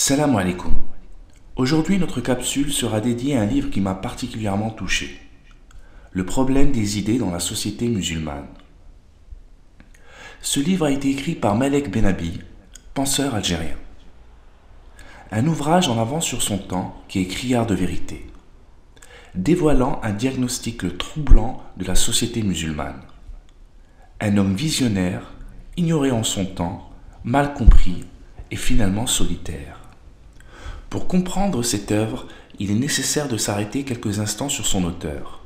Salam alaikum. Aujourd'hui, notre capsule sera dédiée à un livre qui m'a particulièrement touché. Le problème des idées dans la société musulmane. Ce livre a été écrit par Malek Benabi, penseur algérien. Un ouvrage en avance sur son temps qui est criard de vérité, dévoilant un diagnostic troublant de la société musulmane. Un homme visionnaire, ignoré en son temps, mal compris et finalement solitaire. Pour comprendre cette œuvre, il est nécessaire de s'arrêter quelques instants sur son auteur.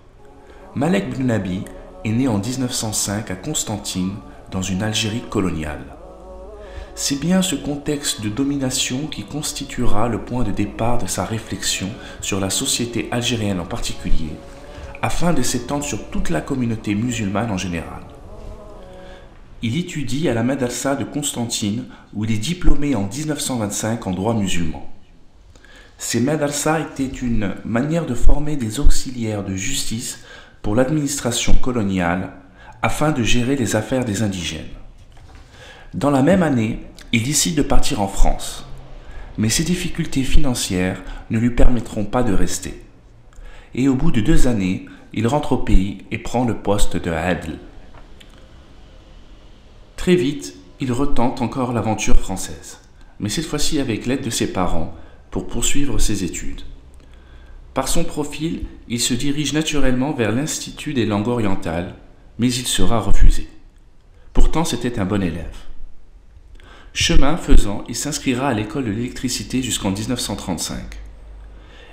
Malek Benabi est né en 1905 à Constantine, dans une Algérie coloniale. C'est bien ce contexte de domination qui constituera le point de départ de sa réflexion sur la société algérienne en particulier, afin de s'étendre sur toute la communauté musulmane en général. Il étudie à la Madrasa de Constantine où il est diplômé en 1925 en droit musulman. Ces madrasas étaient une manière de former des auxiliaires de justice pour l'administration coloniale afin de gérer les affaires des indigènes. Dans la même année, il décide de partir en France, mais ses difficultés financières ne lui permettront pas de rester. Et au bout de deux années, il rentre au pays et prend le poste de Adl. Très vite, il retente encore l'aventure française, mais cette fois-ci avec l'aide de ses parents pour poursuivre ses études. Par son profil, il se dirige naturellement vers l'Institut des langues orientales, mais il sera refusé. Pourtant, c'était un bon élève. Chemin faisant, il s'inscrira à l'école de l'électricité jusqu'en 1935.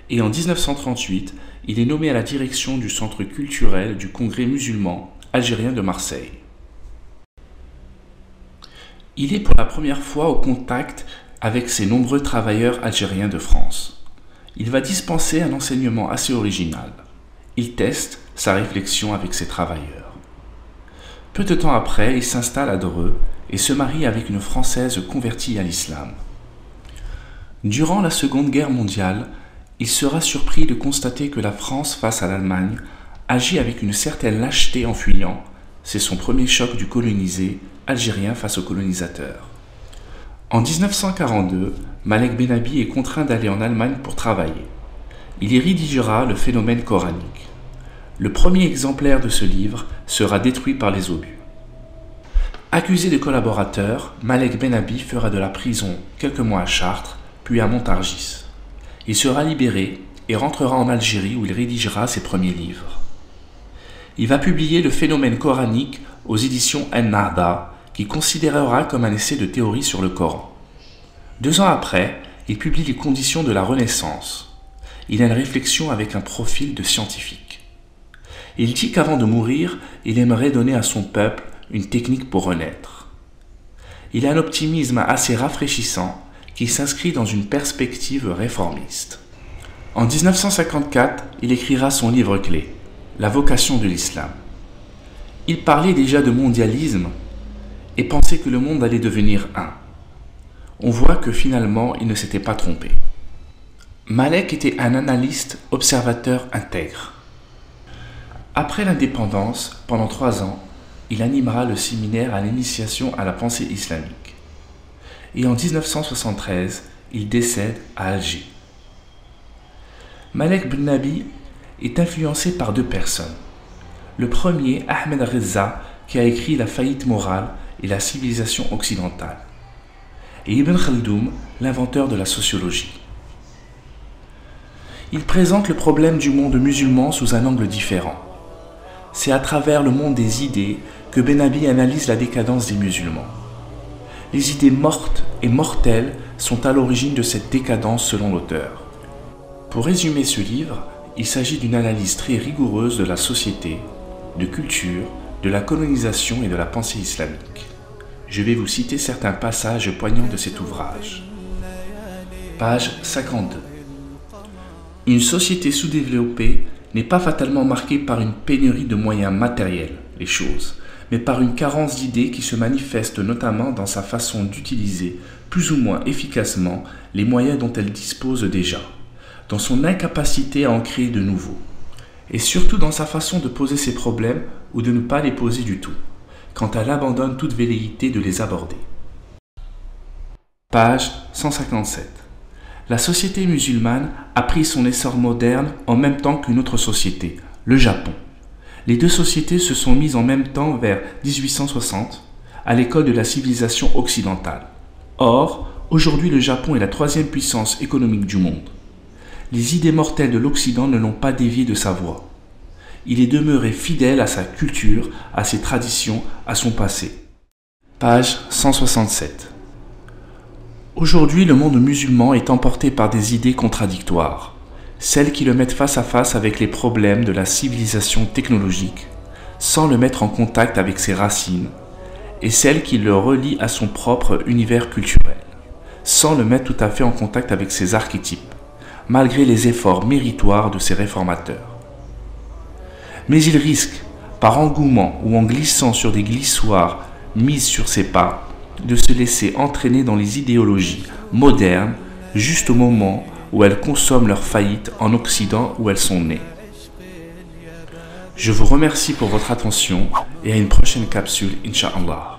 Et en 1938, il est nommé à la direction du centre culturel du Congrès musulman algérien de Marseille. Il est pour la première fois au contact avec ces nombreux travailleurs algériens de France. Il va dispenser un enseignement assez original. Il teste sa réflexion avec ces travailleurs. Peu de temps après, il s'installe à Dreux et se marie avec une Française convertie à l'islam. Durant la Seconde Guerre mondiale, il sera surpris de constater que la France face à l'Allemagne agit avec une certaine lâcheté en fuyant. C'est son premier choc du colonisé algérien face au colonisateur. En 1942, Malek Benabi est contraint d'aller en Allemagne pour travailler. Il y rédigera le phénomène coranique. Le premier exemplaire de ce livre sera détruit par les obus. Accusé de collaborateur, Malek Benabi fera de la prison quelques mois à Chartres, puis à Montargis. Il sera libéré et rentrera en Algérie où il rédigera ses premiers livres. Il va publier le phénomène coranique aux éditions En-Nahda considérera comme un essai de théorie sur le Coran. Deux ans après, il publie Les conditions de la Renaissance. Il a une réflexion avec un profil de scientifique. Il dit qu'avant de mourir, il aimerait donner à son peuple une technique pour renaître. Il a un optimisme assez rafraîchissant qui s'inscrit dans une perspective réformiste. En 1954, il écrira son livre clé, La vocation de l'islam. Il parlait déjà de mondialisme et pensait que le monde allait devenir un. On voit que finalement, il ne s'était pas trompé. Malek était un analyste observateur intègre. Après l'indépendance, pendant trois ans, il animera le séminaire à l'initiation à la pensée islamique. Et en 1973, il décède à Alger. Malek Ben Nabi est influencé par deux personnes. Le premier, Ahmed Reza, qui a écrit La faillite morale et la civilisation occidentale, et Ibn Khaldoum, l'inventeur de la sociologie. Il présente le problème du monde musulman sous un angle différent. C'est à travers le monde des idées que Benabi analyse la décadence des musulmans. Les idées mortes et mortelles sont à l'origine de cette décadence selon l'auteur. Pour résumer ce livre, il s'agit d'une analyse très rigoureuse de la société, de culture, de la colonisation et de la pensée islamique. Je vais vous citer certains passages poignants de cet ouvrage. Page 52. Une société sous-développée n'est pas fatalement marquée par une pénurie de moyens matériels, les choses, mais par une carence d'idées qui se manifeste notamment dans sa façon d'utiliser plus ou moins efficacement les moyens dont elle dispose déjà, dans son incapacité à en créer de nouveaux et surtout dans sa façon de poser ses problèmes ou de ne pas les poser du tout, quand elle abandonne toute velléité de les aborder. Page 157. La société musulmane a pris son essor moderne en même temps qu'une autre société, le Japon. Les deux sociétés se sont mises en même temps vers 1860 à l'école de la civilisation occidentale. Or, aujourd'hui le Japon est la troisième puissance économique du monde. Les idées mortelles de l'Occident ne l'ont pas dévié de sa voie. Il est demeuré fidèle à sa culture, à ses traditions, à son passé. Page 167. Aujourd'hui, le monde musulman est emporté par des idées contradictoires, celles qui le mettent face à face avec les problèmes de la civilisation technologique, sans le mettre en contact avec ses racines, et celles qui le relient à son propre univers culturel, sans le mettre tout à fait en contact avec ses archétypes, malgré les efforts méritoires de ses réformateurs. Mais il risque, par engouement ou en glissant sur des glissoires mises sur ses pas, de se laisser entraîner dans les idéologies modernes juste au moment où elles consomment leur faillite en Occident où elles sont nées. Je vous remercie pour votre attention et à une prochaine capsule, Inch'Allah.